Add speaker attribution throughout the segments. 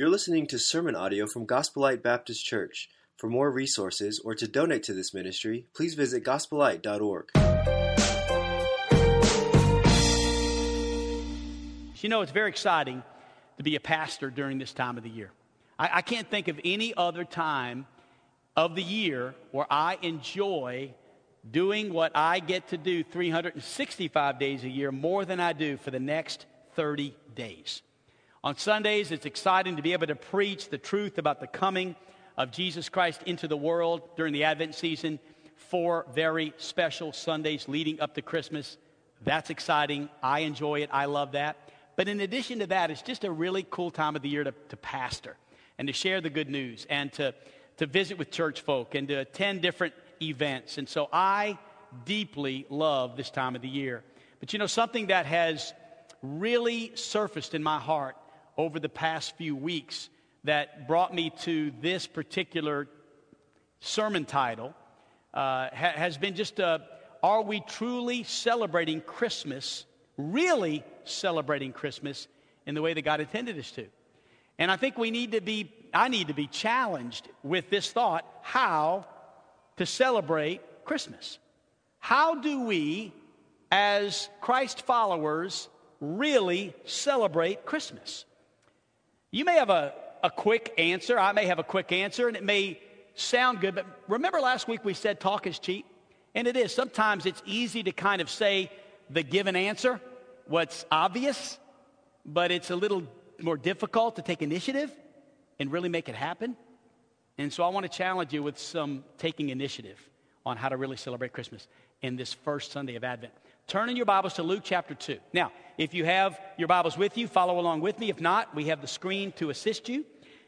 Speaker 1: You're listening to sermon audio from Gospel Light Baptist Church. For more resources or to donate to this ministry, please visit gospelite.org.
Speaker 2: You know, it's very exciting to be a pastor during this time of the year. I, I can't think of any other time of the year where I enjoy doing what I get to do 365 days a year more than I do for the next 30 days. On Sundays, it's exciting to be able to preach the truth about the coming of Jesus Christ into the world during the Advent season. Four very special Sundays leading up to Christmas. That's exciting. I enjoy it. I love that. But in addition to that, it's just a really cool time of the year to, to pastor and to share the good news and to, to visit with church folk and to attend different events. And so I deeply love this time of the year. But you know, something that has really surfaced in my heart over the past few weeks that brought me to this particular sermon title uh, ha- has been just a, are we truly celebrating Christmas, really celebrating Christmas in the way that God intended us to? And I think we need to be, I need to be challenged with this thought how to celebrate Christmas. How do we, as Christ followers, really celebrate Christmas? You may have a, a quick answer. I may have a quick answer, and it may sound good. But remember last week we said talk is cheap? And it is. Sometimes it's easy to kind of say the given answer, what's obvious, but it's a little more difficult to take initiative and really make it happen. And so I want to challenge you with some taking initiative on how to really celebrate Christmas in this first Sunday of Advent. Turn in your Bibles to Luke chapter 2. Now, if you have your Bibles with you, follow along with me. If not, we have the screen to assist you.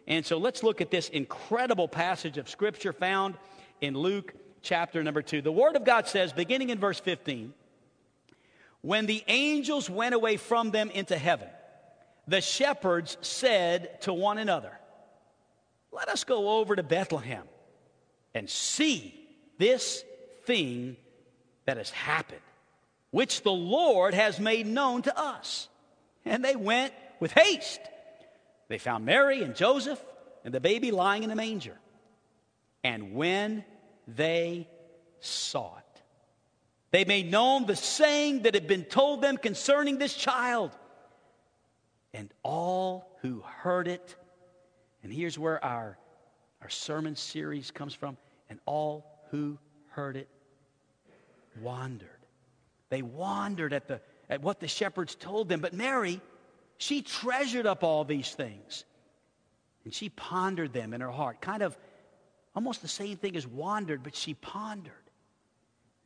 Speaker 2: And so let's look at this incredible passage of Scripture found in Luke chapter number 2. The Word of God says, beginning in verse 15, when the angels went away from them into heaven, the shepherds said to one another, Let us go over to Bethlehem and see this thing that has happened which the Lord has made known to us. And they went with haste. They found Mary and Joseph and the baby lying in a manger. And when they saw it, they made known the saying that had been told them concerning this child. And all who heard it, and here's where our, our sermon series comes from, and all who heard it wandered they wandered at, the, at what the shepherds told them. But Mary, she treasured up all these things. And she pondered them in her heart. Kind of almost the same thing as wandered, but she pondered.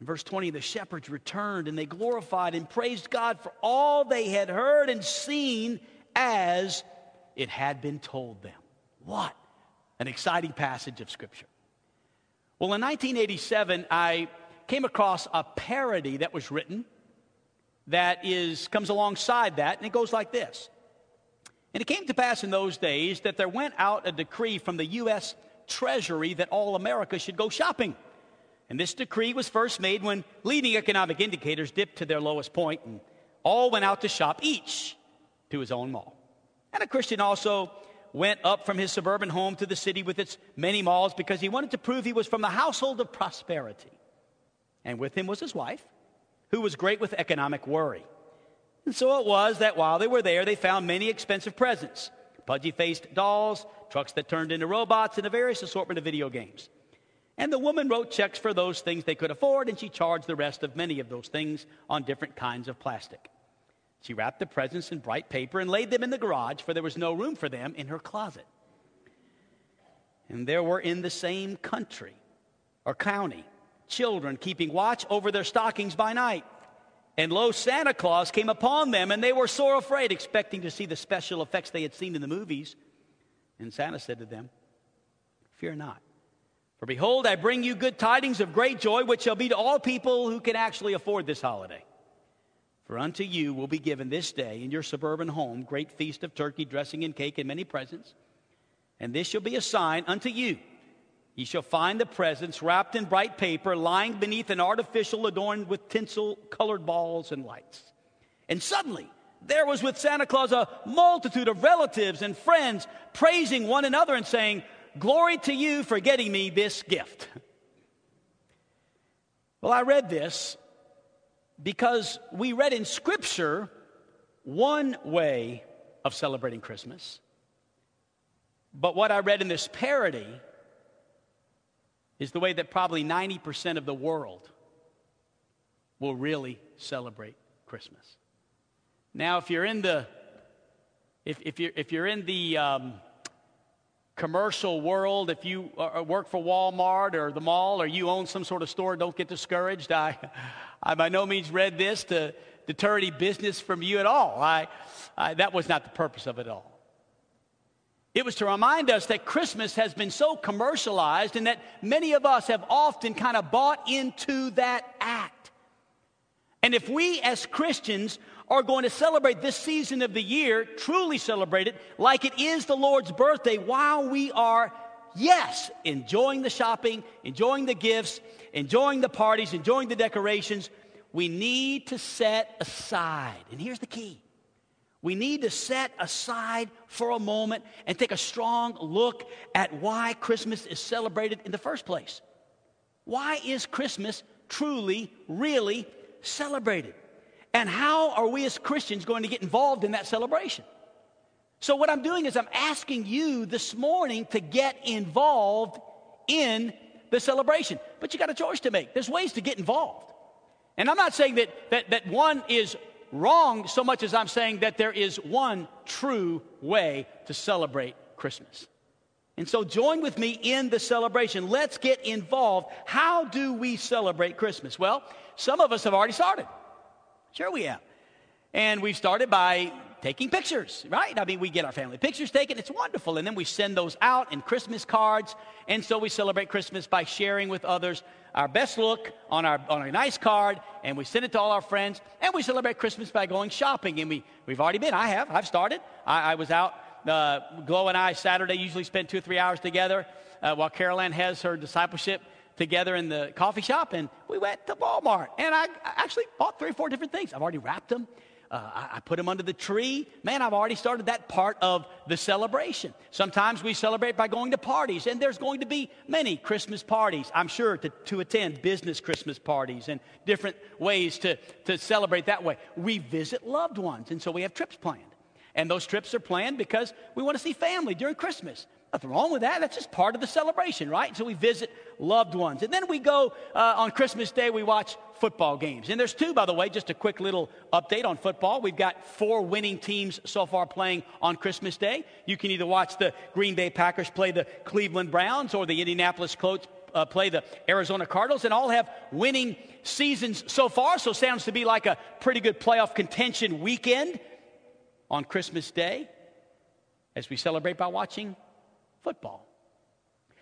Speaker 2: In verse 20, the shepherds returned and they glorified and praised God for all they had heard and seen as it had been told them. What an exciting passage of Scripture. Well, in 1987, I came across a parody that was written that is comes alongside that, and it goes like this. And it came to pass in those days that there went out a decree from the U.S. Treasury that all America should go shopping. And this decree was first made when leading economic indicators dipped to their lowest point, and all went out to shop, each to his own mall. And a Christian also went up from his suburban home to the city with its many malls because he wanted to prove he was from the household of prosperity and with him was his wife, who was great with economic worry. And so it was that while they were there, they found many expensive presents pudgy faced dolls, trucks that turned into robots, and a various assortment of video games. And the woman wrote checks for those things they could afford, and she charged the rest of many of those things on different kinds of plastic. She wrapped the presents in bright paper and laid them in the garage, for there was no room for them in her closet. And there were in the same country or county children keeping watch over their stockings by night. And lo, Santa Claus came upon them, and they were sore afraid, expecting to see the special effects they had seen in the movies. And Santa said to them, Fear not. For behold, I bring you good tidings of great joy, which shall be to all people who can actually afford this holiday. For unto you will be given this day in your suburban home great feast of turkey, dressing, and cake, and many presents. And this shall be a sign unto you. Ye shall find the presents wrapped in bright paper, lying beneath an artificial adorned with tinsel colored balls and lights. And suddenly There was with Santa Claus a multitude of relatives and friends praising one another and saying, Glory to you for getting me this gift. Well, I read this because we read in Scripture one way of celebrating Christmas. But what I read in this parody is the way that probably 90% of the world will really celebrate Christmas. Now, if you're in the if, if you're if you're in the um, commercial world, if you uh, work for Walmart or the mall or you own some sort of store, don't get discouraged. I, I by no means read this to deter any business from you at all. I, I, that was not the purpose of it all. It was to remind us that Christmas has been so commercialized and that many of us have often kind of bought into that act. And if we as Christians are going to celebrate this season of the year, truly celebrate it like it is the Lord's birthday while we are, yes, enjoying the shopping, enjoying the gifts, enjoying the parties, enjoying the decorations, we need to set aside. And here's the key we need to set aside for a moment and take a strong look at why Christmas is celebrated in the first place. Why is Christmas truly, really celebrated? And how are we as Christians going to get involved in that celebration? So, what I'm doing is I'm asking you this morning to get involved in the celebration. But you got a choice to make. There's ways to get involved. And I'm not saying that, that, that one is wrong so much as I'm saying that there is one true way to celebrate Christmas. And so join with me in the celebration. Let's get involved. How do we celebrate Christmas? Well, some of us have already started. Sure, we have. And we've started by taking pictures, right? I mean, we get our family pictures taken. It's wonderful. And then we send those out in Christmas cards. And so we celebrate Christmas by sharing with others our best look on, our, on a nice card. And we send it to all our friends. And we celebrate Christmas by going shopping. And we, we've already been. I have. I've started. I, I was out. Uh, Glow and I Saturday usually spend two or three hours together uh, while Carol Ann has her discipleship together in the coffee shop. And we went to Walmart. And I actually bought three or four different things. I've already wrapped them. Uh, I, I, put them under the tree. Man, I've already started that part of the celebration. Sometimes we celebrate by going to parties, and there's going to be many Christmas parties, I'm sure, to, to attend business Christmas parties and different ways to, to celebrate that way. We visit loved ones, and so we have trips planned. And those trips are planned because we want to see family during Christmas. Nothing wrong with that. That's just part of the celebration, right? So we visit loved ones. And then we go uh, on Christmas Day, we watch football games. And there's two, by the way, just a quick little update on football. We've got four winning teams so far playing on Christmas Day. You can either watch the Green Bay Packers play the Cleveland Browns or the Indianapolis Colts uh, play the Arizona Cardinals, and all have winning seasons so far. So sounds to be like a pretty good playoff contention weekend on Christmas Day as we celebrate by watching football.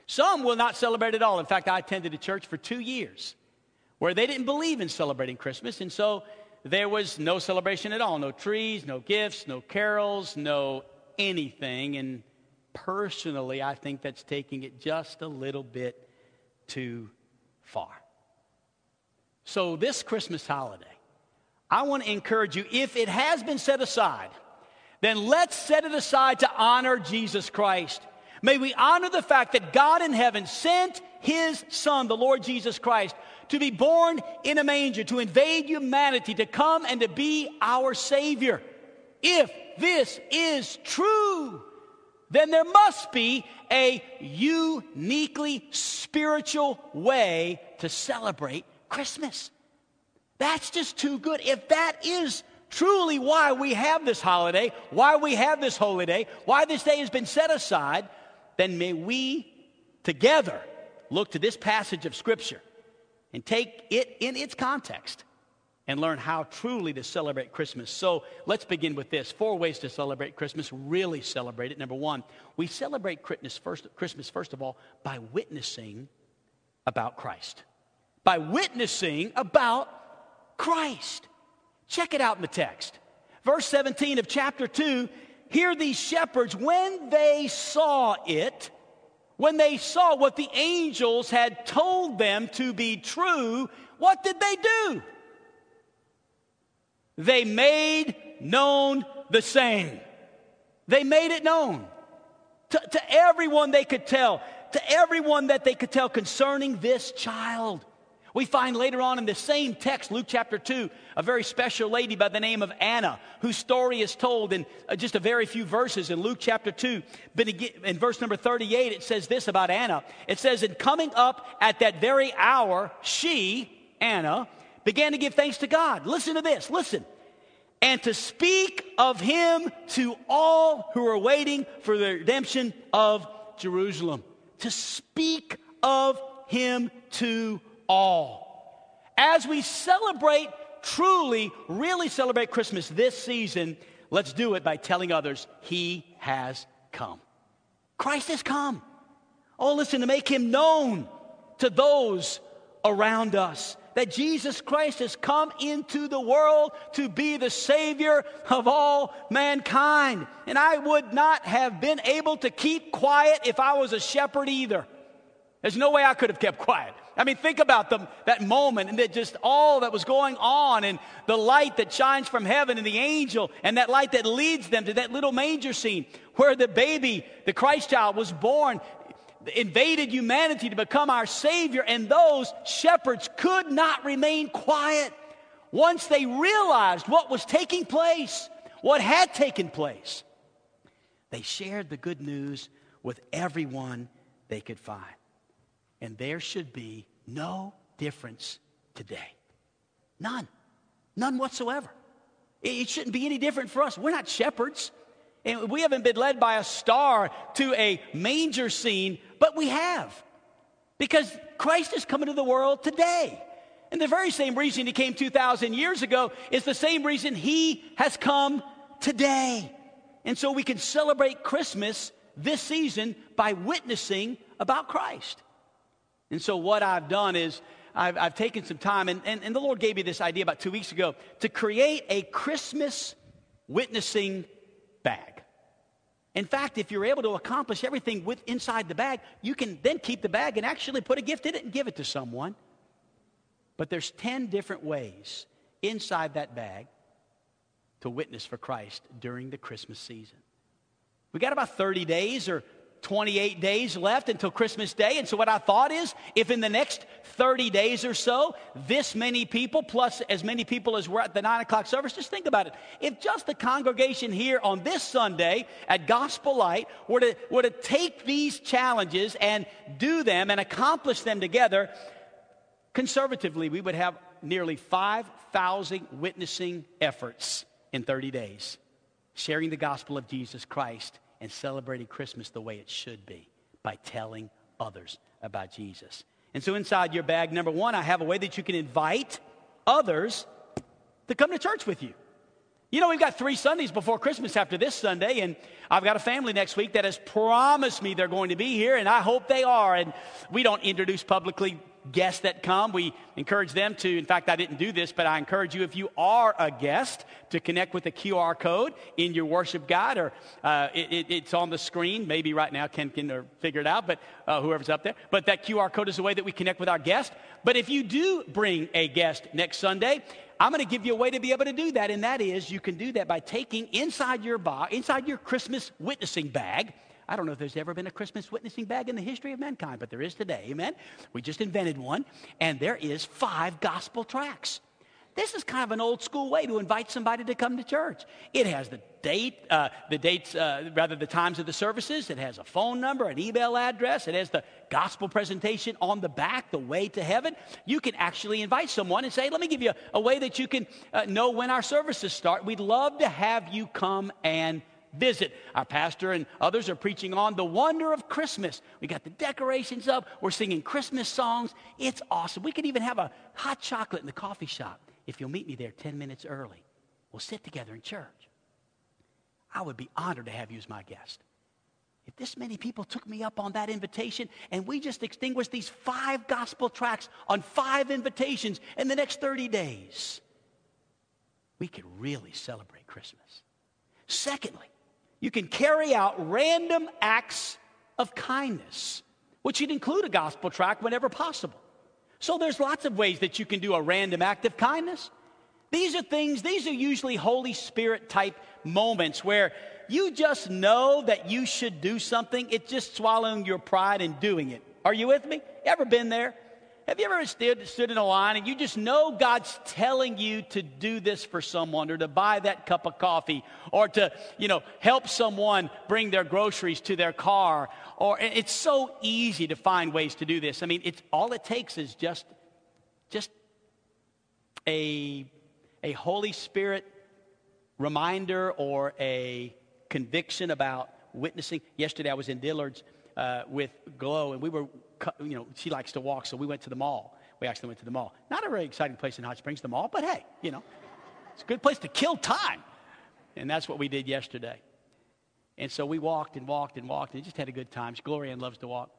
Speaker 2: Some will not celebrate at all. In fact, I attended a church for two years where they didn't believe in celebrating Christmas, and so there was no celebration at all no trees, no gifts, no carols, no anything. And personally, I think that's taking it just a little bit too far. So, this Christmas holiday, I want to encourage you if it has been set aside, then let's set it aside to honor Jesus Christ. May we honor the fact that God in heaven sent his Son, the Lord Jesus Christ, to be born in a manger, to invade humanity, to come and to be our Savior. If this is true, then there must be a uniquely spiritual way to celebrate Christmas. That's just too good. If that is truly why we have this holiday, why we have this holy day, why this day has been set aside, then may we together look to this passage of Scripture and take it in its context and learn how truly to celebrate Christmas. So let's begin with this four ways to celebrate Christmas, really celebrate it. Number one, we celebrate Christmas first, Christmas, first of all, by witnessing about Christ. By witnessing about Christ. Check it out in the text. Verse 17 of chapter 2 here these shepherds, when they saw it, when they saw what the angels had told them to be true, what did they do? They made known the same. They made it known to, to everyone they could tell, to everyone that they could tell concerning this child. We find later on in the same text, Luke chapter 2, a very special lady by the name of Anna, whose story is told in uh, just a very few verses in Luke chapter 2. But in verse number 38, it says this about Anna. It says, In coming up at that very hour, she, Anna, began to give thanks to God. Listen to this, listen. And to speak of him to all who are waiting for the redemption of Jerusalem. To speak of him to all. As we celebrate, truly, really celebrate Christmas this season, let's do it by telling others He has come. Christ has come. Oh, listen, to make Him known to those around us that Jesus Christ has come into the world to be the Savior of all mankind. And I would not have been able to keep quiet if I was a shepherd either. There's no way I could have kept quiet. I mean, think about them, that moment and that just all that was going on and the light that shines from heaven and the angel and that light that leads them to that little manger scene where the baby, the Christ child, was born, invaded humanity to become our Savior, and those shepherds could not remain quiet once they realized what was taking place, what had taken place. They shared the good news with everyone they could find. And there should be no difference today. None. None whatsoever. It shouldn't be any different for us. We're not shepherds. And we haven't been led by a star to a manger scene, but we have. Because Christ is coming to the world today. And the very same reason he came 2,000 years ago is the same reason he has come today. And so we can celebrate Christmas this season by witnessing about Christ. And so, what I've done is I've, I've taken some time, and, and, and the Lord gave me this idea about two weeks ago to create a Christmas witnessing bag. In fact, if you're able to accomplish everything with inside the bag, you can then keep the bag and actually put a gift in it and give it to someone. But there's 10 different ways inside that bag to witness for Christ during the Christmas season. We got about 30 days or 28 days left until Christmas Day. And so, what I thought is if in the next 30 days or so, this many people, plus as many people as were at the 9 o'clock service, just think about it. If just the congregation here on this Sunday at Gospel Light were to, were to take these challenges and do them and accomplish them together, conservatively, we would have nearly 5,000 witnessing efforts in 30 days, sharing the gospel of Jesus Christ and celebrating Christmas the way it should be by telling others about Jesus. And so, inside your bag, number one, I have a way that you can invite others to come to church with you. You know, we've got three Sundays before Christmas after this Sunday, and I've got a family next week that has promised me they're going to be here, and I hope they are. And we don't introduce publicly guests that come. We encourage them to, in fact, I didn't do this, but I encourage you, if you are a guest, to connect with the QR code in your worship guide, or uh, it, it, it's on the screen. Maybe right now Ken can figure it out, but uh, whoever's up there. But that QR code is the way that we connect with our guest. But if you do bring a guest next Sunday, I'm going to give you a way to be able to do that, and that is you can do that by taking inside your box, inside your Christmas witnessing bag, I don't know if there's ever been a Christmas witnessing bag in the history of mankind, but there is today. Amen. We just invented one, and there is five gospel tracts. This is kind of an old school way to invite somebody to come to church. It has the date, uh, the dates, uh, rather the times of the services. It has a phone number, an email address. It has the gospel presentation on the back, the way to heaven. You can actually invite someone and say, "Let me give you a, a way that you can uh, know when our services start. We'd love to have you come and." Visit. Our pastor and others are preaching on the wonder of Christmas. We got the decorations up, we're singing Christmas songs. It's awesome. We could even have a hot chocolate in the coffee shop if you'll meet me there 10 minutes early. We'll sit together in church. I would be honored to have you as my guest. If this many people took me up on that invitation and we just extinguished these five gospel tracts on five invitations in the next 30 days, we could really celebrate Christmas. Secondly, you can carry out random acts of kindness, which would include a gospel track whenever possible. So there's lots of ways that you can do a random act of kindness. These are things, these are usually Holy Spirit type moments where you just know that you should do something. It's just swallowing your pride and doing it. Are you with me? Ever been there? Have you ever stood, stood in a line and you just know God's telling you to do this for someone or to buy that cup of coffee or to, you know, help someone bring their groceries to their car? Or it's so easy to find ways to do this. I mean, it's all it takes is just, just a, a Holy Spirit reminder or a conviction about witnessing. Yesterday I was in Dillard's uh, with Glow and we were you know, she likes to walk, so we went to the mall. We actually went to the mall. Not a very exciting place in Hot Springs, the mall, but hey, you know, it's a good place to kill time. And that's what we did yesterday. And so we walked and walked and walked and just had a good time. Gloria Ann loves to walk.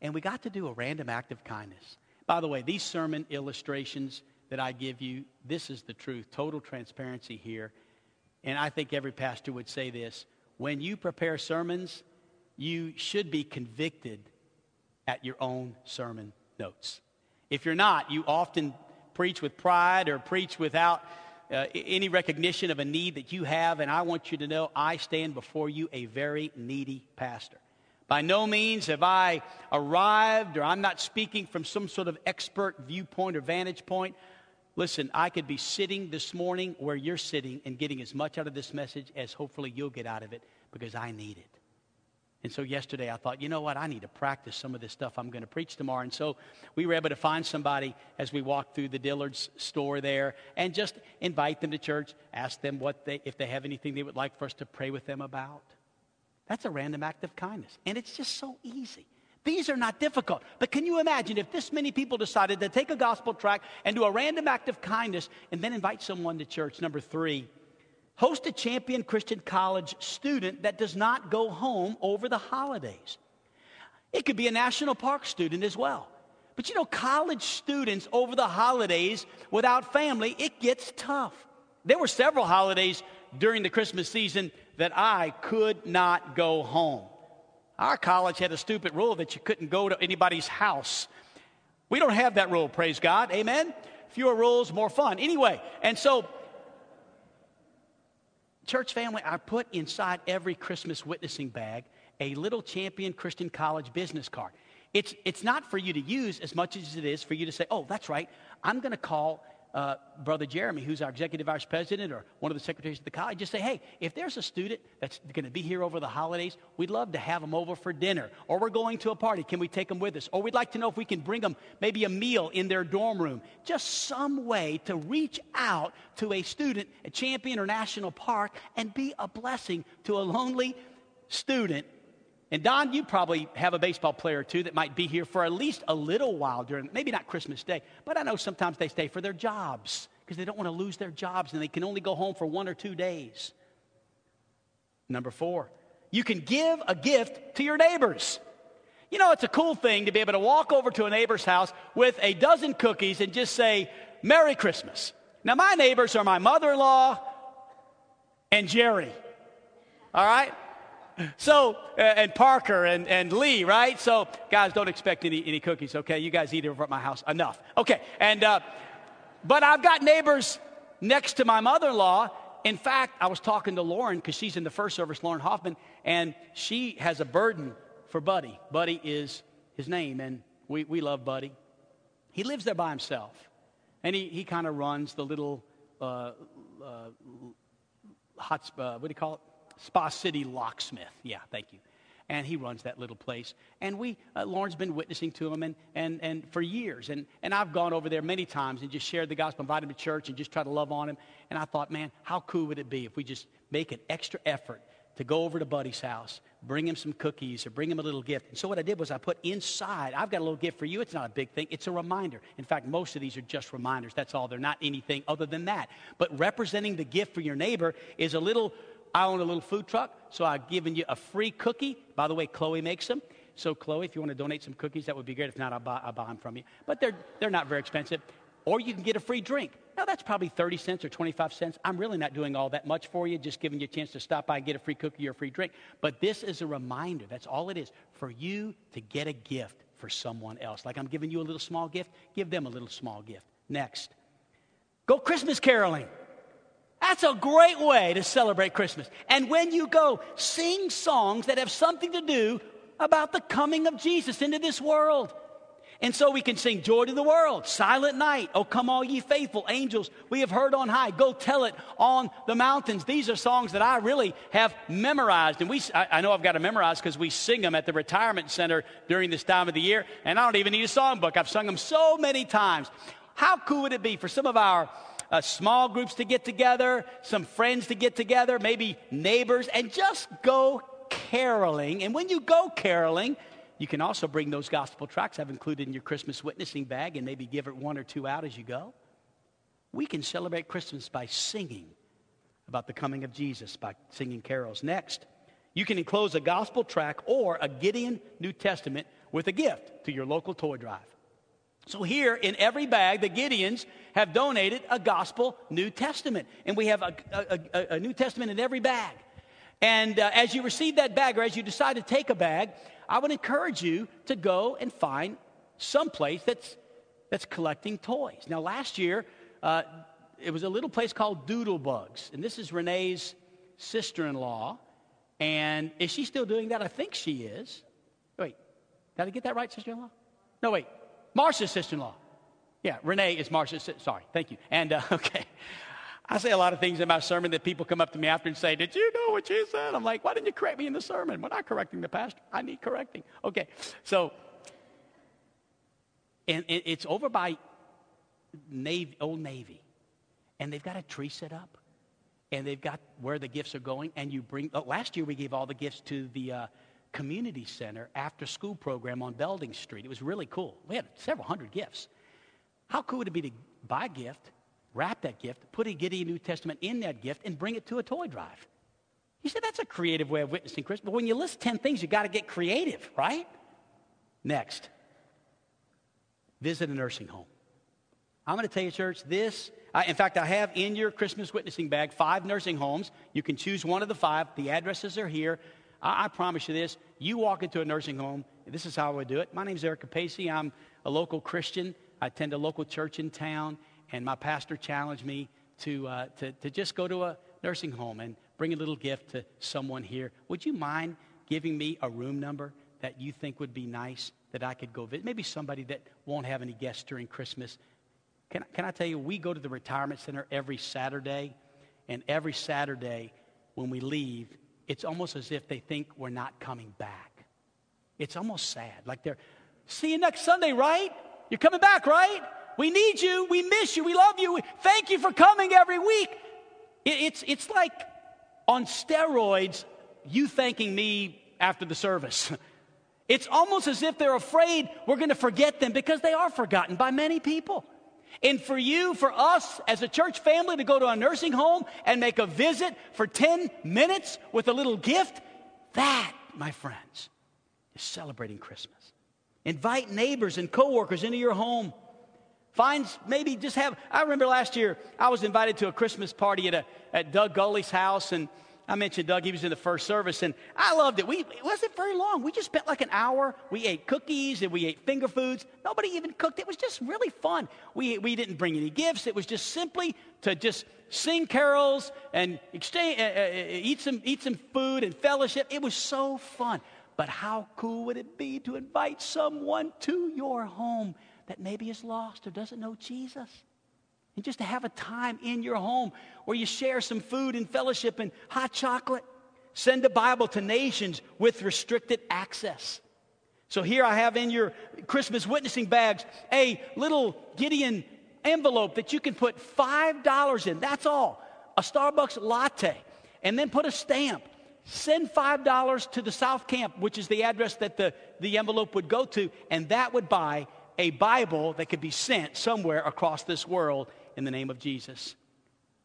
Speaker 2: And we got to do a random act of kindness. By the way, these sermon illustrations that I give you, this is the truth, total transparency here. And I think every pastor would say this when you prepare sermons, you should be convicted at your own sermon notes. If you're not, you often preach with pride or preach without uh, any recognition of a need that you have, and I want you to know I stand before you a very needy pastor. By no means have I arrived, or I'm not speaking from some sort of expert viewpoint or vantage point. Listen, I could be sitting this morning where you're sitting and getting as much out of this message as hopefully you'll get out of it because I need it. And so yesterday I thought, you know what? I need to practice some of this stuff I'm going to preach tomorrow. And so we were able to find somebody as we walked through the Dillard's store there and just invite them to church, ask them what they, if they have anything they would like for us to pray with them about. That's a random act of kindness. And it's just so easy. These are not difficult. But can you imagine if this many people decided to take a gospel tract and do a random act of kindness and then invite someone to church? Number three, Host a champion Christian college student that does not go home over the holidays. It could be a national park student as well. But you know, college students over the holidays without family, it gets tough. There were several holidays during the Christmas season that I could not go home. Our college had a stupid rule that you couldn't go to anybody's house. We don't have that rule, praise God. Amen. Fewer rules, more fun. Anyway, and so Church family, I put inside every Christmas witnessing bag a little champion Christian college business card. It's, it's not for you to use as much as it is for you to say, oh, that's right, I'm going to call uh, Brother Jeremy, who's our executive vice president or one of the secretaries of the college, just say, hey, if there's a student that's going to be here over the holidays, we'd love to have them over for dinner. Or we're going to a party. Can we take them with us? Or we'd like to know if we can bring them maybe a meal in their dorm room. Just some way to reach out to a student at Champion or National Park and be a blessing to a lonely student and Don, you probably have a baseball player two that might be here for at least a little while during, maybe not Christmas Day, but I know sometimes they stay for their jobs because they don't want to lose their jobs and they can only go home for one or two days. Number four, you can give a gift to your neighbors. You know, it's a cool thing to be able to walk over to a neighbor's house with a dozen cookies and just say, Merry Christmas. Now, my neighbors are my mother in law and Jerry. All right? So, uh, and Parker and, and Lee, right? So, guys, don't expect any, any cookies, okay? You guys eat over at my house enough. Okay, and, uh, but I've got neighbors next to my mother in law. In fact, I was talking to Lauren because she's in the first service, Lauren Hoffman, and she has a burden for Buddy. Buddy is his name, and we, we love Buddy. He lives there by himself, and he, he kind of runs the little uh, uh, hot, uh, what do you call it? Spa City Locksmith. Yeah, thank you. And he runs that little place. And we, uh, Lauren's been witnessing to him and, and, and for years. And, and I've gone over there many times and just shared the gospel, invited him to church, and just tried to love on him. And I thought, man, how cool would it be if we just make an extra effort to go over to Buddy's house, bring him some cookies, or bring him a little gift. And so what I did was I put inside, I've got a little gift for you. It's not a big thing, it's a reminder. In fact, most of these are just reminders. That's all. They're not anything other than that. But representing the gift for your neighbor is a little I own a little food truck, so I've given you a free cookie. By the way, Chloe makes them. So, Chloe, if you want to donate some cookies, that would be great. If not, I'll buy, I'll buy them from you. But they're, they're not very expensive. Or you can get a free drink. Now, that's probably 30 cents or 25 cents. I'm really not doing all that much for you, just giving you a chance to stop by and get a free cookie or a free drink. But this is a reminder. That's all it is for you to get a gift for someone else. Like I'm giving you a little small gift, give them a little small gift. Next, Go Christmas caroling. That's a great way to celebrate Christmas. And when you go, sing songs that have something to do about the coming of Jesus into this world. And so we can sing Joy to the World, Silent Night, Oh Come All Ye Faithful, Angels we have heard on high, Go Tell It on the Mountains. These are songs that I really have memorized. And we, I, I know I've got to memorize because we sing them at the retirement center during this time of the year. And I don't even need a songbook. I've sung them so many times. How cool would it be for some of our uh, small groups to get together, some friends to get together, maybe neighbors, and just go caroling? And when you go caroling, you can also bring those gospel tracts I've included in your Christmas witnessing bag and maybe give it one or two out as you go. We can celebrate Christmas by singing about the coming of Jesus, by singing carols. Next, you can enclose a gospel tract or a Gideon New Testament with a gift to your local toy drive. So, here in every bag, the Gideons have donated a gospel New Testament. And we have a, a, a, a New Testament in every bag. And uh, as you receive that bag, or as you decide to take a bag, I would encourage you to go and find some place that's, that's collecting toys. Now, last year, uh, it was a little place called Doodlebugs. And this is Renee's sister in law. And is she still doing that? I think she is. Wait, did I get that right, sister in law? No, wait. Marcia's sister in law. Yeah, Renee is Marcia's sister. Sorry, thank you. And, uh, okay. I say a lot of things in my sermon that people come up to me after and say, Did you know what you said? I'm like, Why didn't you correct me in the sermon? We're not correcting the pastor. I need correcting. Okay, so, and it's over by Navy, Old Navy. And they've got a tree set up. And they've got where the gifts are going. And you bring, oh, last year we gave all the gifts to the uh, community center after school program on Belding Street. It was really cool. We had several hundred gifts. How cool would it be to buy a gift? wrap that gift, put a Gideon New Testament in that gift, and bring it to a toy drive. You said that's a creative way of witnessing Christmas. But when you list 10 things, you got to get creative, right? Next, visit a nursing home. I'm going to tell you, church, this, I, in fact, I have in your Christmas witnessing bag five nursing homes. You can choose one of the five. The addresses are here. I, I promise you this you walk into a nursing home, this is how I would do it. My name is Eric Pacey. I'm a local Christian. I attend a local church in town and my pastor challenged me to, uh, to, to just go to a nursing home and bring a little gift to someone here. Would you mind giving me a room number that you think would be nice that I could go visit? Maybe somebody that won't have any guests during Christmas. Can, can I tell you, we go to the retirement center every Saturday, and every Saturday when we leave, it's almost as if they think we're not coming back. It's almost sad. Like they're, see you next Sunday, right? You're coming back, right? We need you. We miss you. We love you. Thank you for coming every week. it's, it's like on steroids, you thanking me after the service. It's almost as if they're afraid we're going to forget them because they are forgotten by many people. And for you, for us as a church family to go to a nursing home and make a visit for 10 minutes with a little gift, that, my friends, is celebrating Christmas. Invite neighbors and coworkers into your home. Find maybe just have. I remember last year I was invited to a Christmas party at, a, at Doug Gully's house, and I mentioned Doug, he was in the first service, and I loved it. We, it wasn't very long. We just spent like an hour. We ate cookies and we ate finger foods. Nobody even cooked. It was just really fun. We, we didn't bring any gifts. It was just simply to just sing carols and exchange, uh, uh, eat, some, eat some food and fellowship. It was so fun. But how cool would it be to invite someone to your home that maybe is lost or doesn't know Jesus. And just to have a time in your home where you share some food and fellowship and hot chocolate. Send a Bible to nations with restricted access. So here I have in your Christmas witnessing bags a little Gideon envelope that you can put $5 in. That's all. A Starbucks latte. And then put a stamp. Send $5 to the South Camp, which is the address that the, the envelope would go to, and that would buy a Bible that could be sent somewhere across this world in the name of Jesus.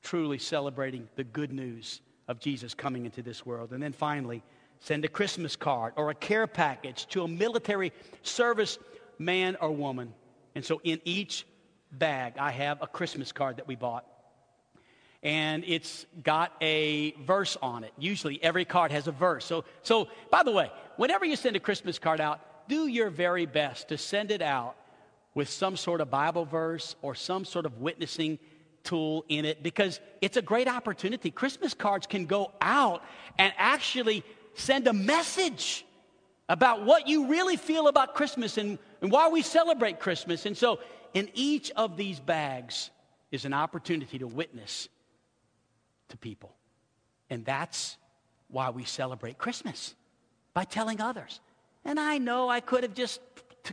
Speaker 2: Truly celebrating the good news of Jesus coming into this world. And then finally, send a Christmas card or a care package to a military service man or woman. And so in each bag, I have a Christmas card that we bought. And it's got a verse on it. Usually, every card has a verse. So, so, by the way, whenever you send a Christmas card out, do your very best to send it out with some sort of Bible verse or some sort of witnessing tool in it because it's a great opportunity. Christmas cards can go out and actually send a message about what you really feel about Christmas and, and why we celebrate Christmas. And so, in each of these bags is an opportunity to witness to people. And that's why we celebrate Christmas by telling others. And I know I could have just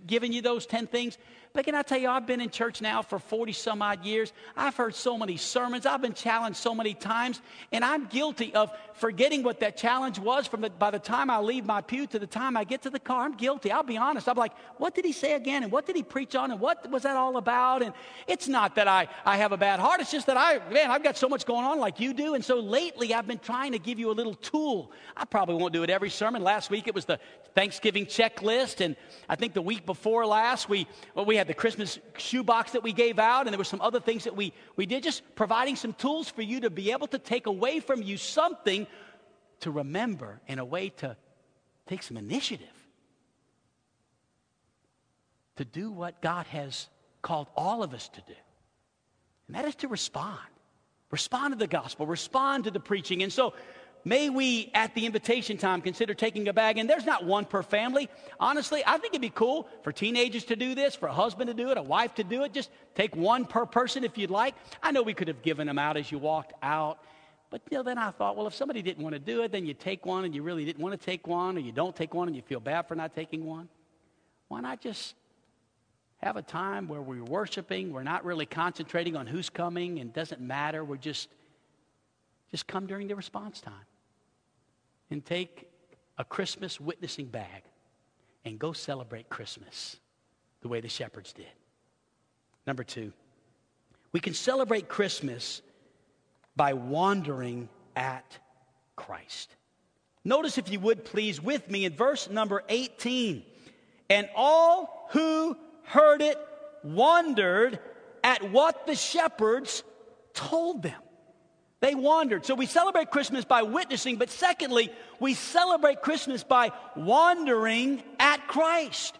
Speaker 2: given you those 10 things, but can I tell you, I've been in church now for 40 some odd years. I've heard so many sermons. I've been challenged so many times. And I'm guilty of forgetting what that challenge was from the, by the time I leave my pew to the time I get to the car. I'm guilty. I'll be honest. I'm like, what did he say again? And what did he preach on? And what was that all about? And it's not that I, I have a bad heart. It's just that I, man, I've got so much going on like you do. And so lately I've been trying to give you a little tool. I probably won't do it every sermon. Last week it was the Thanksgiving checklist. And I think the week before last, we, well, we had the Christmas shoebox that we gave out, and there were some other things that we, we did, just providing some tools for you to be able to take away from you something to remember and a way to take some initiative to do what God has called all of us to do. And that is to respond. Respond to the gospel, respond to the preaching. And so may we, at the invitation time, consider taking a bag. And there's not one per family. Honestly, I think it'd be cool for teenagers to do this, for a husband to do it, a wife to do it. Just take one per person if you'd like. I know we could have given them out as you walked out. But you know, then I thought, well, if somebody didn't want to do it, then you take one and you really didn't want to take one, or you don't take one and you feel bad for not taking one. Why not just have a time where we're worshiping, we're not really concentrating on who's coming and doesn't matter. We're just just come during the response time and take a Christmas witnessing bag and go celebrate Christmas the way the shepherds did. Number two, we can celebrate Christmas by wandering at Christ. Notice, if you would please, with me in verse number 18. And all who heard it wondered at what the shepherds told them. They wandered. So we celebrate Christmas by witnessing, but secondly, we celebrate Christmas by wandering at Christ.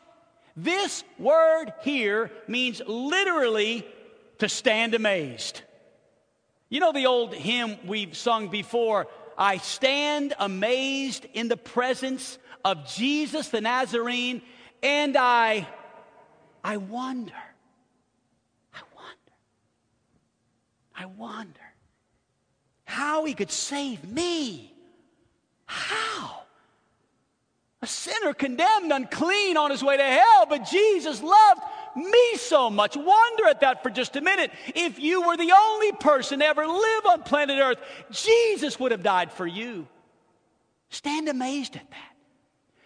Speaker 2: This word here means literally to stand amazed. You know the old hymn we've sung before I stand amazed in the presence of Jesus the Nazarene, and I, I wonder. I wonder. I wonder how he could save me. How? A sinner condemned, unclean, on his way to hell, but Jesus loved me so much. Wonder at that for just a minute. If you were the only person to ever live on planet Earth, Jesus would have died for you. Stand amazed at that.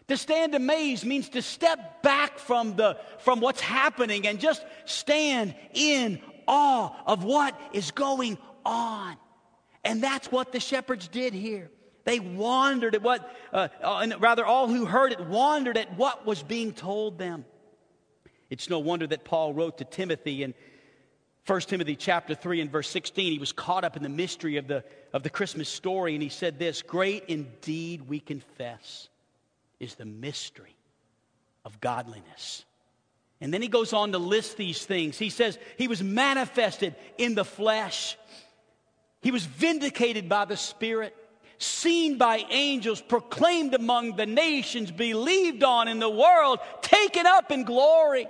Speaker 2: To stand amazed means to step back from, the, from what's happening and just stand in awe of what is going on. And that's what the shepherds did here. They wandered at what, uh, uh, and rather, all who heard it wandered at what was being told them. It's no wonder that Paul wrote to Timothy in 1 Timothy chapter 3 and verse 16. He was caught up in the mystery of the, of the Christmas story, and he said this Great indeed, we confess, is the mystery of godliness. And then he goes on to list these things. He says, He was manifested in the flesh he was vindicated by the Spirit, seen by angels, proclaimed among the nations, believed on in the world, taken up in glory.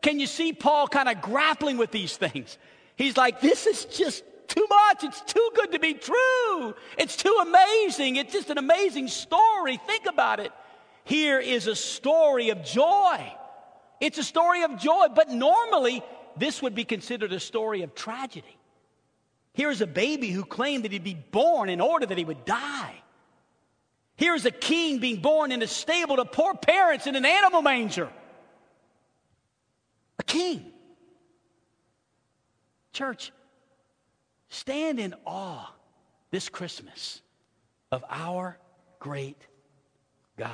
Speaker 2: Can you see Paul kind of grappling with these things? He's like, this is just too much. It's too good to be true. It's too amazing. It's just an amazing story. Think about it. Here is a story of joy. It's a story of joy, but normally this would be considered a story of tragedy. Here's a baby who claimed that he'd be born in order that he would die. Here's a king being born in a stable to poor parents in an animal manger. A king. Church, stand in awe this Christmas of our great God.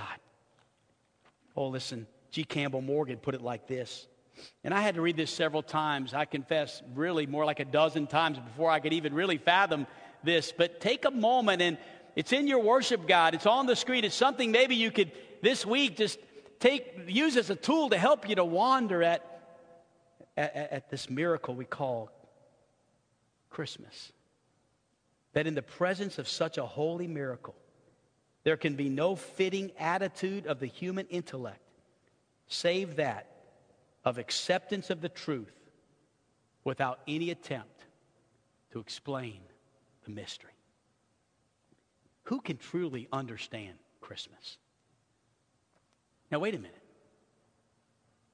Speaker 2: Oh, listen, G. Campbell Morgan put it like this and I had to read this several times. I confess, really more like a dozen times before I could even really fathom this. But take a moment and it's in your worship guide. It's on the screen. It's something maybe you could this week just take use as a tool to help you to wander at, at, at this miracle we call Christmas. That in the presence of such a holy miracle, there can be no fitting attitude of the human intellect save that of acceptance of the truth without any attempt to explain the mystery. Who can truly understand Christmas? Now, wait a minute.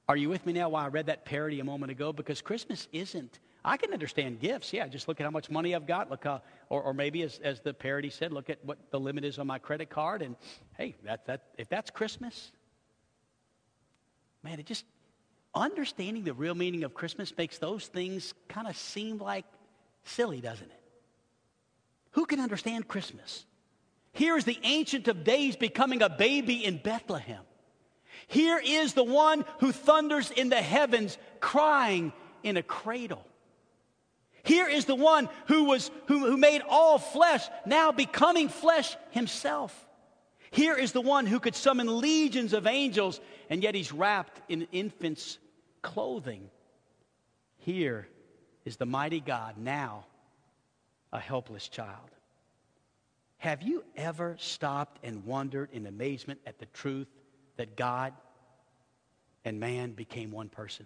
Speaker 2: Are you with me now why I read that parody a moment ago? Because Christmas isn't. I can understand gifts. Yeah, just look at how much money I've got. Look how, or, or maybe as, as the parody said, look at what the limit is on my credit card. And hey, that, that, if that's Christmas, man, it just, understanding the real meaning of Christmas makes those things kind of seem like silly, doesn't it? Who can understand Christmas? Here is the Ancient of Days becoming a baby in Bethlehem. Here is the one who thunders in the heavens, crying in a cradle. Here is the one who was who, who made all flesh, now becoming flesh himself. Here is the one who could summon legions of angels, and yet he's wrapped in infant's clothing. Here is the mighty God, now a helpless child. Have you ever stopped and wondered in amazement at the truth that God and man became one person?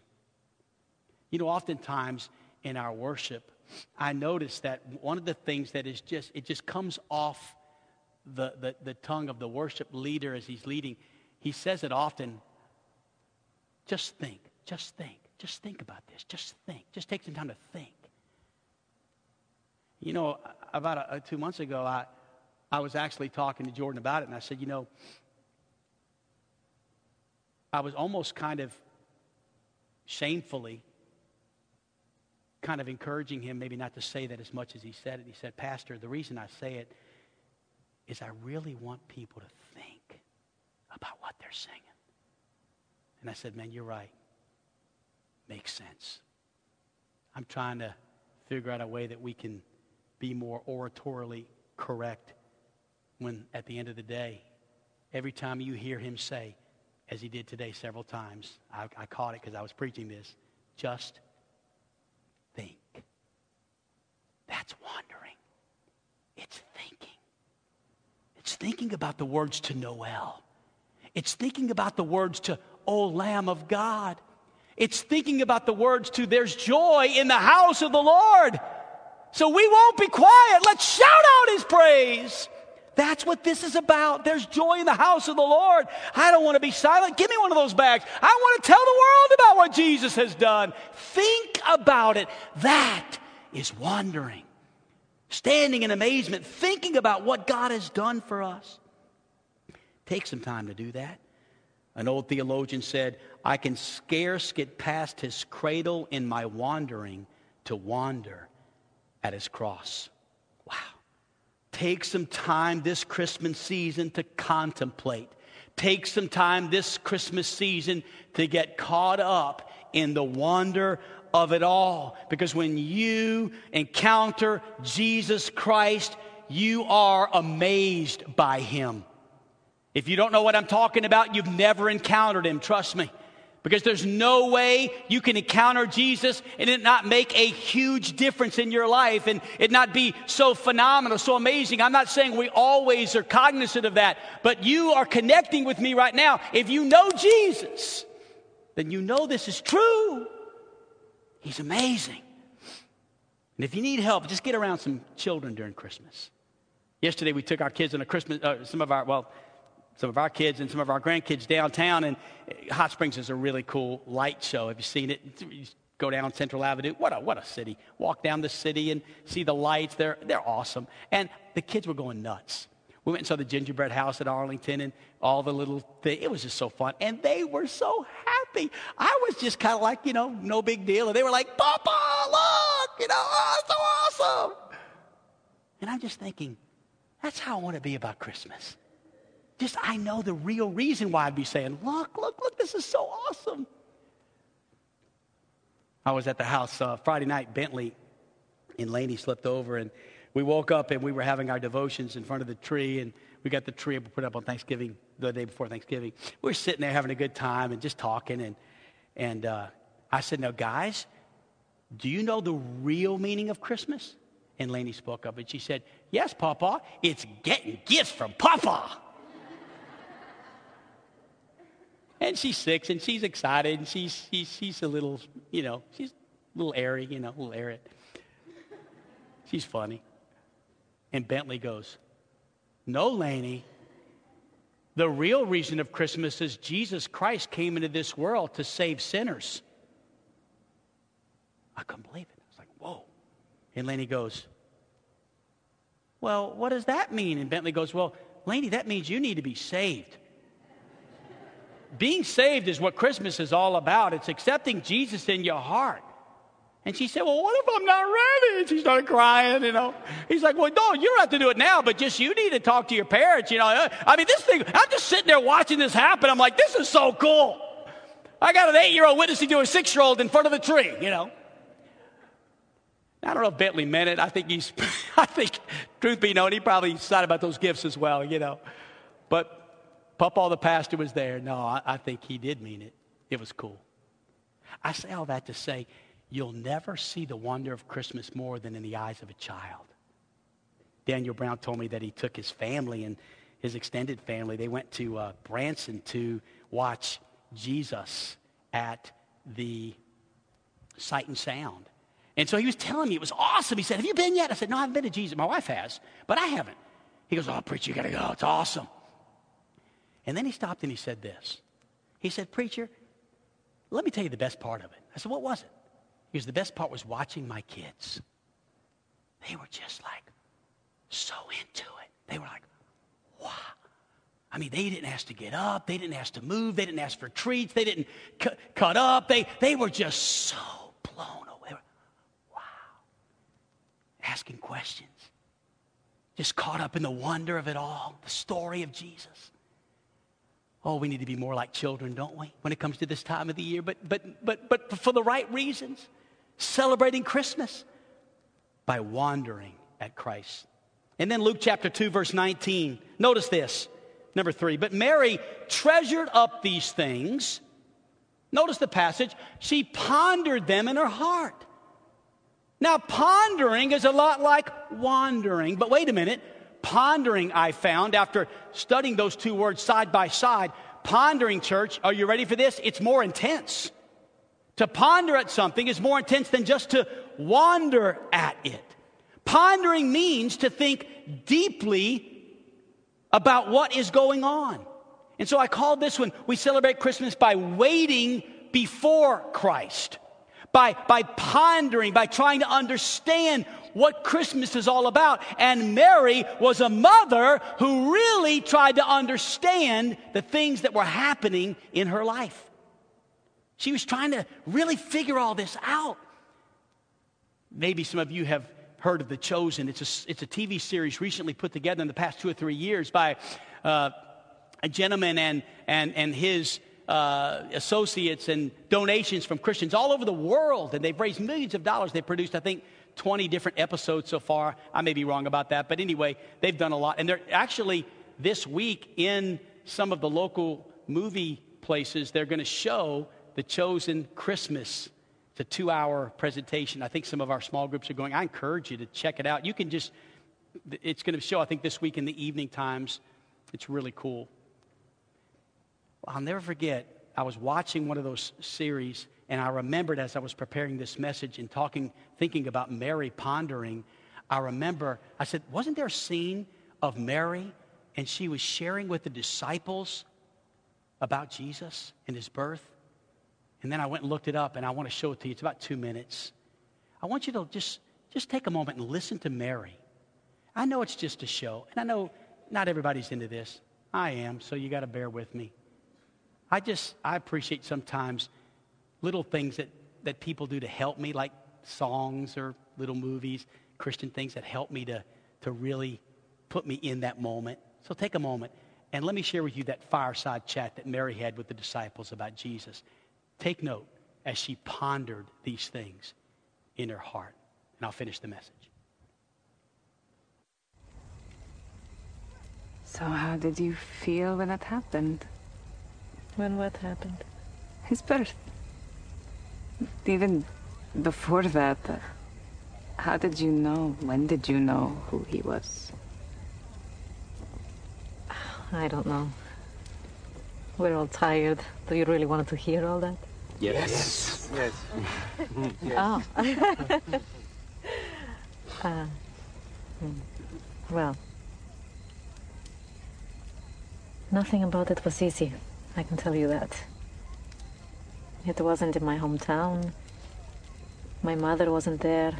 Speaker 2: You know, oftentimes in our worship, I notice that one of the things that is just, it just comes off the, the, the tongue of the worship leader as he's leading. He says it often just think, just think, just think about this, just think, just take some time to think. You know, about a, uh, two months ago, I, I was actually talking to Jordan about it, and I said, you know, I was almost kind of shamefully kind of encouraging him, maybe not to say that as much as he said it. He said, Pastor, the reason I say it is I really want people to think about what they're singing. And I said, Man, you're right. Makes sense. I'm trying to figure out a way that we can be more oratorily correct when at the end of the day, every time you hear him say, as he did today several times, I, I caught it because I was preaching this, just think. That's wandering. It's thinking. It's thinking about the words to Noel. It's thinking about the words to, O Lamb of God. It's thinking about the words to, There's joy in the house of the Lord. So we won't be quiet. Let's shout out his praise. That's what this is about. There's joy in the house of the Lord. I don't want to be silent. Give me one of those bags. I want to tell the world about what Jesus has done. Think about it. That is wandering. Standing in amazement, thinking about what God has done for us. Take some time to do that. An old theologian said, I can scarce get past his cradle in my wandering to wander at his cross. Wow. Take some time this Christmas season to contemplate. Take some time this Christmas season to get caught up in the wonder of it all. Because when you encounter Jesus Christ, you are amazed by him. If you don't know what I'm talking about, you've never encountered him, trust me. Because there's no way you can encounter Jesus and it not make a huge difference in your life and it not be so phenomenal, so amazing. I'm not saying we always are cognizant of that, but you are connecting with me right now. If you know Jesus, then you know this is true. He's amazing. And if you need help, just get around some children during Christmas. Yesterday, we took our kids on a Christmas, uh, some of our, well, some of our kids and some of our grandkids downtown. And Hot Springs is a really cool light show. Have you seen it? You go down Central Avenue. What a, what a city. Walk down the city and see the lights. They're, they're awesome. And the kids were going nuts. We went and saw the gingerbread house at Arlington and all the little things. It was just so fun. And they were so happy. I was just kind of like, you know, no big deal. And they were like, Papa, look, you know, oh, so awesome. And I'm just thinking, that's how I want to be about Christmas just I know the real reason why I'd be saying, look, look, look, this is so awesome. I was at the house uh, Friday night, Bentley and Laney slipped over, and we woke up and we were having our devotions in front of the tree, and we got the tree put up on Thanksgiving, the day before Thanksgiving. We were sitting there having a good time and just talking, and, and uh, I said, Now, guys, do you know the real meaning of Christmas? And Laney spoke up and she said, Yes, Papa, it's getting gifts from Papa. And she's six and she's excited and she's, she's, she's a little, you know, she's a little airy, you know, a little airy. She's funny. And Bentley goes, No, Laney. The real reason of Christmas is Jesus Christ came into this world to save sinners. I couldn't believe it. I was like, whoa. And Laney goes, Well, what does that mean? And Bentley goes, Well, Laney, that means you need to be saved. Being saved is what Christmas is all about. It's accepting Jesus in your heart. And she said, Well, what if I'm not ready? And she started crying, you know. He's like, Well, no, you don't have to do it now, but just you need to talk to your parents, you know. I mean, this thing, I'm just sitting there watching this happen. I'm like, This is so cool. I got an eight year old witnessing to a six year old in front of the tree, you know. I don't know if Bentley meant it. I think he's, I think, truth be known, he probably thought about those gifts as well, you know. But Papa, the pastor, was there. No, I, I think he did mean it. It was cool. I say all that to say, you'll never see the wonder of Christmas more than in the eyes of a child. Daniel Brown told me that he took his family and his extended family, they went to uh, Branson to watch Jesus at the Sight and Sound. And so he was telling me it was awesome. He said, Have you been yet? I said, No, I haven't been to Jesus. My wife has, but I haven't. He goes, Oh, preacher, you got to go. It's awesome. And then he stopped and he said this. He said, Preacher, let me tell you the best part of it. I said, What was it? He goes, The best part was watching my kids. They were just like so into it. They were like, Wow. I mean, they didn't ask to get up. They didn't ask to move. They didn't ask for treats. They didn't cut, cut up. They, they were just so blown away. Were, wow. asking questions. Just caught up in the wonder of it all, the story of Jesus. Oh, we need to be more like children, don't we, when it comes to this time of the year? But, but, but, but for the right reasons. Celebrating Christmas by wandering at Christ. And then Luke chapter 2, verse 19. Notice this. Number three. But Mary treasured up these things. Notice the passage. She pondered them in her heart. Now, pondering is a lot like wandering, but wait a minute. Pondering, I found after studying those two words side by side, pondering, church, are you ready for this? It's more intense. To ponder at something is more intense than just to wander at it. Pondering means to think deeply about what is going on. And so I call this one, we celebrate Christmas by waiting before Christ by, by pondering, by trying to understand what Christmas is all about. And Mary was a mother who really tried to understand the things that were happening in her life. She was trying to really figure all this out. Maybe some of you have heard of The Chosen. It's a, it's a TV series recently put together in the past two or three years by uh, a gentleman and, and, and his uh, associates and donations from Christians all over the world, and they've raised millions of dollars. They've produced, I think, 20 different episodes so far. I may be wrong about that, but anyway, they've done a lot. And they're actually this week in some of the local movie places, they're going to show The Chosen Christmas. It's a two hour presentation. I think some of our small groups are going. I encourage you to check it out. You can just, it's going to show, I think, this week in the evening times. It's really cool. I'll never forget, I was watching one of those series, and I remembered as I was preparing this message and talking, thinking about Mary pondering, I remember, I said, Wasn't there a scene of Mary and she was sharing with the disciples about Jesus and his birth? And then I went and looked it up, and I want to show it to you. It's about two minutes. I want you to just, just take a moment and listen to Mary. I know it's just a show, and I know not everybody's into this. I am, so you got to bear with me. I just, I appreciate sometimes little things that, that people do to help me, like songs or little movies, Christian things that help me to, to really put me in that moment. So take a moment and let me share with you that fireside chat that Mary had with the disciples about Jesus. Take note as she pondered these things in her heart. And I'll finish the message.
Speaker 3: So, how did you feel when that happened?
Speaker 4: When what happened?
Speaker 3: His birth. Even before that. Uh, How did you know? When did you know who he was?
Speaker 4: I don't know. We're all tired. Do you really want to hear all that?
Speaker 1: Yes.
Speaker 5: Yes.
Speaker 4: Oh. uh, hmm. well, nothing about it was easy. I can tell you that. It wasn't in my hometown. My mother wasn't there.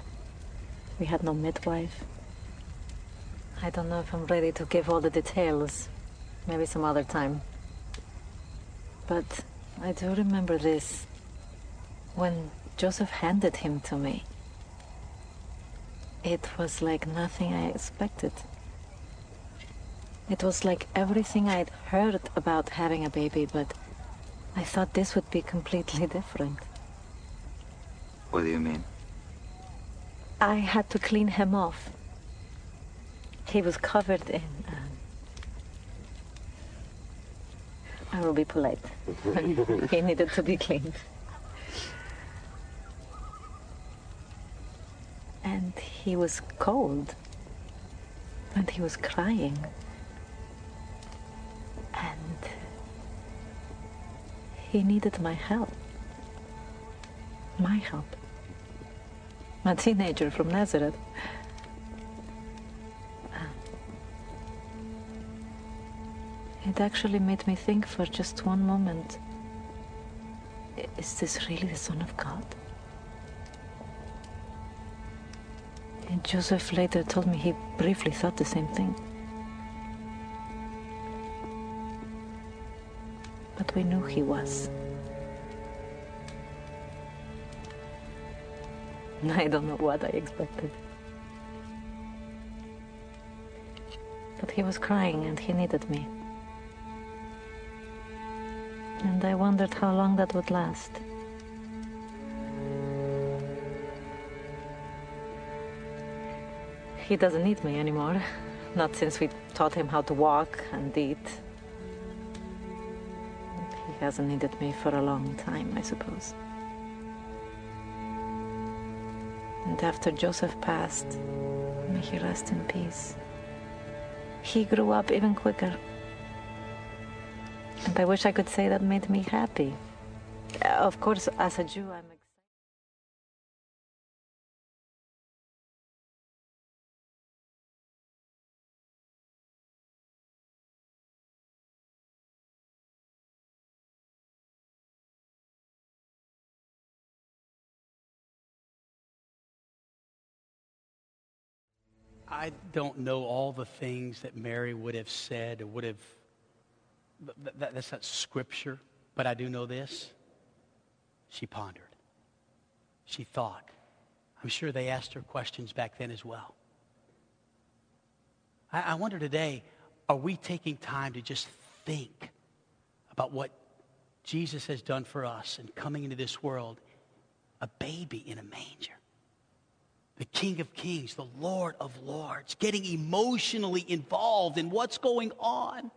Speaker 4: We had no midwife. I don't know if I'm ready to give all the details. Maybe some other time. But I do remember this. When Joseph handed him to me, it was like nothing I expected. It was like everything I'd heard about having a baby, but I thought this would be completely different.
Speaker 5: What do you mean?
Speaker 4: I had to clean him off. He was covered in. Um, I will be polite. he needed to be cleaned. And he was cold. And he was crying. And he needed my help. My help. A teenager from Nazareth. Ah. It actually made me think for just one moment is this really the Son of God? And Joseph later told me he briefly thought the same thing. But we knew he was. I don't know what I expected. But he was crying and he needed me. And I wondered how long that would last. He doesn't need me anymore. Not since we taught him how to walk and eat. He hasn't needed me for a long time, I suppose. And after Joseph passed, may he rest in peace. He grew up even quicker. And I wish I could say that made me happy. Of course, as a Jew, I'm
Speaker 2: I don't know all the things that Mary would have said or would have. th- th- that's not scripture, but I do know this. She pondered. She thought. I'm sure they asked her questions back then as well. I, I wonder today are we taking time to just think about what Jesus has done for us and coming into this world? A baby in a manger the King of Kings, the Lord of Lords, getting emotionally involved in what's going on.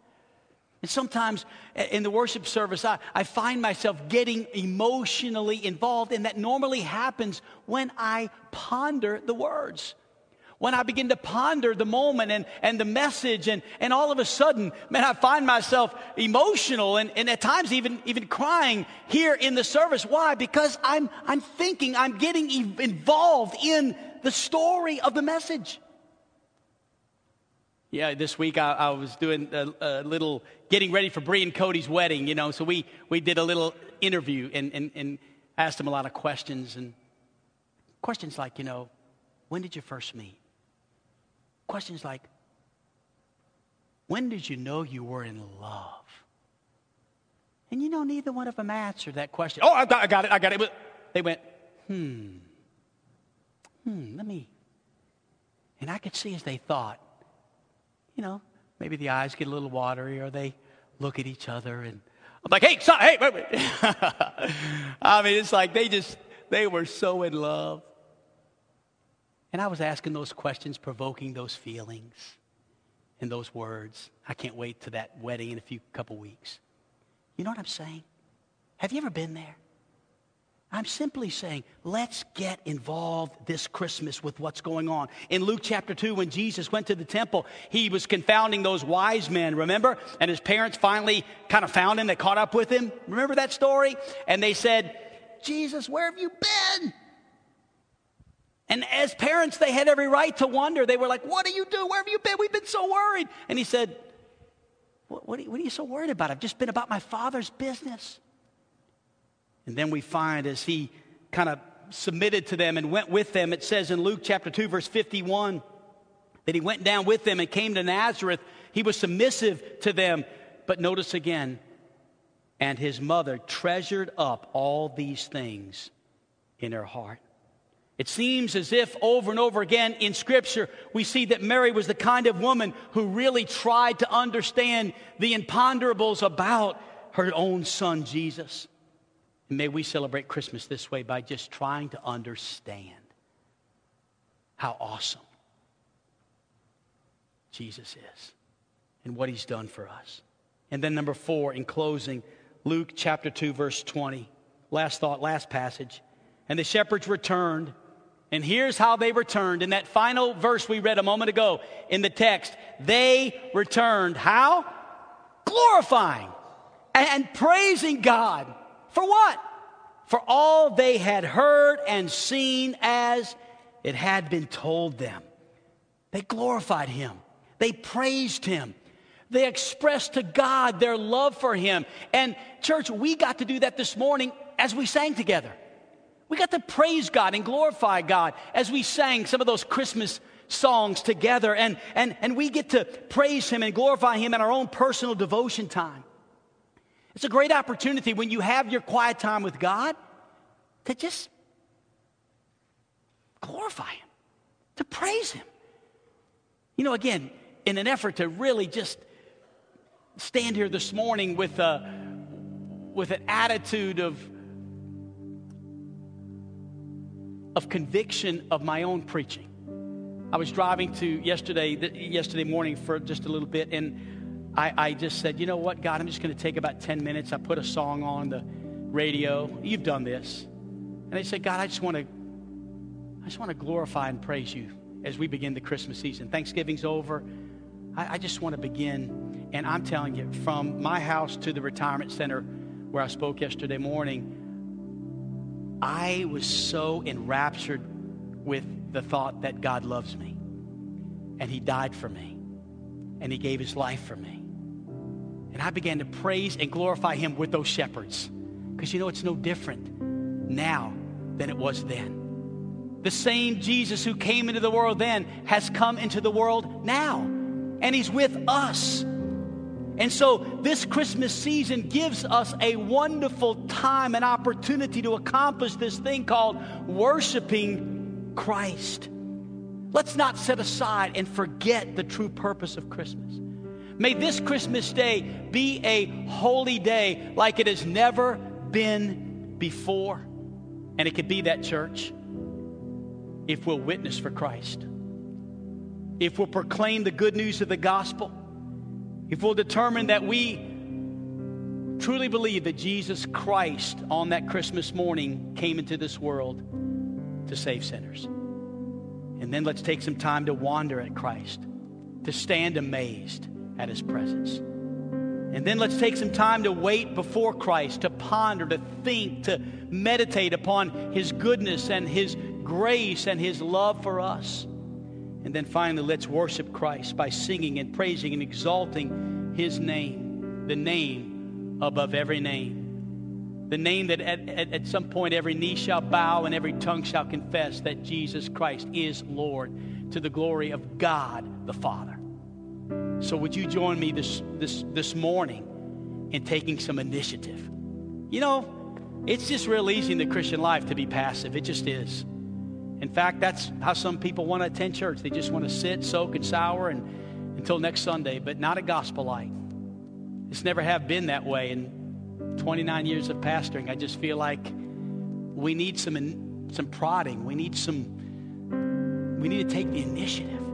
Speaker 2: And sometimes in the worship service, I, I find myself getting emotionally involved, and that normally happens when I ponder the words. When I begin to ponder the moment and, and the message, and, and all of a sudden, man, I find myself emotional and, and at times even, even crying here in the service. Why? Because I'm, I'm thinking, I'm getting involved in the story of the message. Yeah, this week I, I was doing a, a little getting ready for Bree and Cody's wedding, you know, so we, we did a little interview and, and, and asked them a lot of questions. And questions like, you know, when did you first meet? Questions like, when did you know you were in love? And you know, neither one of them answered that question. Oh, I got, I got it, I got it. They went, hmm, hmm, let me. And I could see as they thought, you know, maybe the eyes get a little watery or they look at each other and I'm like, hey, stop, hey, wait, wait. I mean, it's like they just, they were so in love. And I was asking those questions, provoking those feelings and those words. I can't wait to that wedding in a few couple weeks. You know what I'm saying? Have you ever been there? I'm simply saying, let's get involved this Christmas with what's going on. In Luke chapter 2, when Jesus went to the temple, he was confounding those wise men, remember? And his parents finally kind of found him, they caught up with him. Remember that story? And they said, Jesus, where have you been? And as parents, they had every right to wonder. They were like, What do you do? Where have you been? We've been so worried. And he said, What, what, are, you, what are you so worried about? I've just been about my father's business. And then we find as he kind of submitted to them and went with them, it says in Luke chapter 2, verse 51, that he went down with them and came to Nazareth. He was submissive to them. But notice again, and his mother treasured up all these things in her heart. It seems as if over and over again in Scripture, we see that Mary was the kind of woman who really tried to understand the imponderables about her own son, Jesus. And may we celebrate Christmas this way by just trying to understand how awesome Jesus is and what he's done for us. And then, number four, in closing, Luke chapter 2, verse 20. Last thought, last passage. And the shepherds returned. And here's how they returned. In that final verse we read a moment ago in the text, they returned. How? Glorifying and praising God for what? For all they had heard and seen as it had been told them. They glorified him, they praised him. They expressed to God their love for him. And, church, we got to do that this morning as we sang together. We got to praise God and glorify God as we sang some of those Christmas songs together. And, and, and we get to praise Him and glorify Him in our own personal devotion time. It's a great opportunity when you have your quiet time with God to just glorify Him, to praise Him. You know, again, in an effort to really just stand here this morning with, a, with an attitude of, of conviction of my own preaching. I was driving to yesterday, yesterday morning for just a little bit, and I, I just said, you know what, God, I'm just going to take about 10 minutes. I put a song on the radio. You've done this. And I said, God, I just want to I just want to glorify and praise you as we begin the Christmas season. Thanksgiving's over. I, I just want to begin. And I'm telling you, from my house to the retirement center where I spoke yesterday morning, I was so enraptured with the thought that God loves me and He died for me and He gave His life for me. And I began to praise and glorify him with those shepherds. Because you know, it's no different now than it was then. The same Jesus who came into the world then has come into the world now. And he's with us. And so, this Christmas season gives us a wonderful time and opportunity to accomplish this thing called worshiping Christ. Let's not set aside and forget the true purpose of Christmas. May this Christmas day be a holy day like it has never been before. And it could be that, church, if we'll witness for Christ, if we'll proclaim the good news of the gospel, if we'll determine that we truly believe that Jesus Christ on that Christmas morning came into this world to save sinners. And then let's take some time to wander at Christ, to stand amazed at his presence. And then let's take some time to wait before Christ, to ponder, to think, to meditate upon his goodness and his grace and his love for us. And then finally, let's worship Christ by singing and praising and exalting his name, the name above every name. The name that at, at, at, some point every knee shall bow and every tongue shall confess that Jesus Christ is Lord to the glory of God the Father. So, would you join me this, this, this morning in taking some initiative? You know, it's just real easy in the Christian life to be passive. It just is. In fact, that's how some people want to attend church. They just want to sit, soak, and sour and, until next Sunday, but not a Gospel Light. It's never have been that way. In 29 years of pastoring, I just feel like we need some, some prodding. We need some, we need to take the initiative.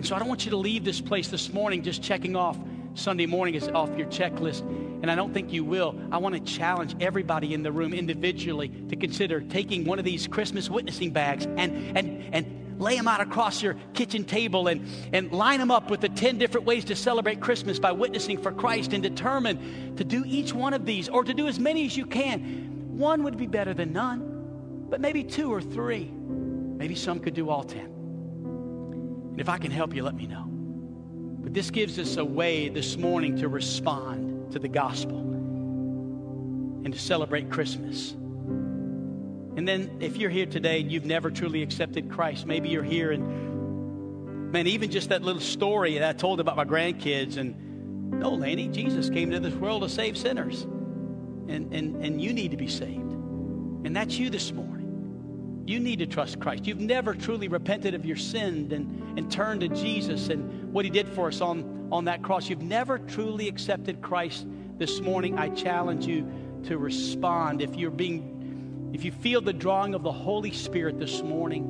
Speaker 2: And so I don't want you to leave this place this morning just checking off Sunday morning is off your checklist, and I don't think you will, I want to challenge everybody in the room individually to consider taking one of these Christmas witnessing bags and, and, and lay them out across your kitchen table and, and line them up with the 10 different ways to celebrate Christmas by witnessing for Christ and determine to do each one of these or to do as many as you can. One would be better than none, but maybe two or three. Maybe some could do all 10. If I can help you, let me know. But this gives us a way this morning to respond to the gospel and to celebrate Christmas. And then if you're here today and you've never truly accepted Christ, maybe you're here and man, even just that little story that I told about my grandkids and no, Lanny, Jesus came to this world to save sinners. And, and, and you need to be saved. And that's you this morning. You need to trust Christ. You've never truly repented of your sin and, and turned to Jesus and what he did for us on, on that cross. You've never truly accepted Christ this morning. I challenge you to respond. If you're being, if you feel the drawing of the Holy Spirit this morning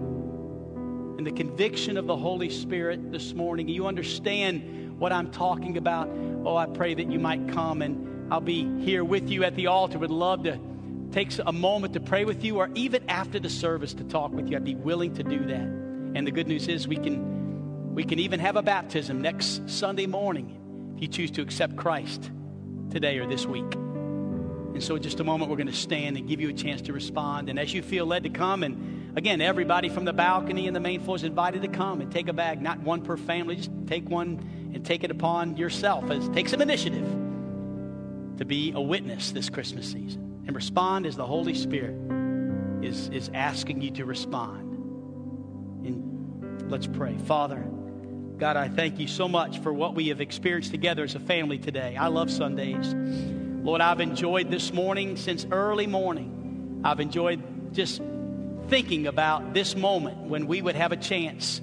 Speaker 2: and the conviction of the Holy Spirit this morning, you understand what I'm talking about. Oh, I pray that you might come and I'll be here with you at the altar. Would love to take a moment to pray with you or even after the service to talk with you. I'd be willing to do that. And the good news is we can we can even have a baptism next Sunday morning if you choose to accept Christ today or this week. And so in just a moment we're going to stand and give you a chance to respond. And as you feel led to come and again everybody from the balcony and the main floor is invited to come and take a bag, not one per family, just take one and take it upon yourself. As take some initiative to be a witness this Christmas season and respond as the Holy Spirit is, is asking you to respond. And let's pray. Father, God, I thank you so much for what we have experienced together as a family today. I love Sundays. Lord, I've enjoyed this morning since early morning. I've enjoyed just thinking about this moment when we would have a chance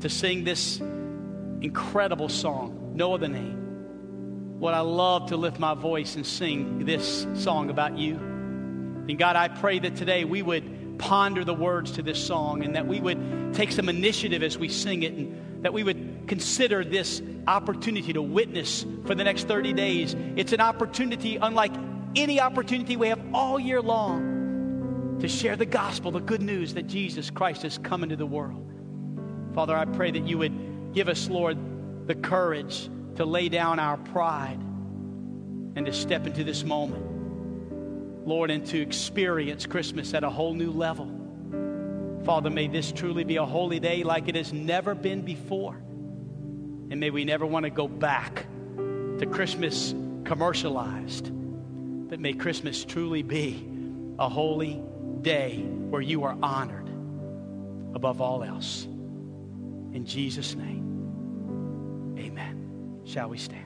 Speaker 2: to sing this incredible song, No Other Name. Lord, I love to lift my voice and sing this song about you. And God, I pray that today we would ponder the words to this song and that we would take some initiative as we sing it and that we would consider this opportunity to witness for the next 30 days. It's an opportunity unlike any opportunity we have all year long to share the gospel, the good news that Jesus Christ has come into the world. Father, I pray that you would give us, Lord, the courage to lay down our pride and to step into this moment. Lord, and to experience Christmas at a whole new level. Father, may this truly be a holy day like it has never been before. And may we never want to go back to Christmas commercialized, but may Christmas truly be a holy day where you are honored above all else. In Jesus' name, amen. Shall we stand?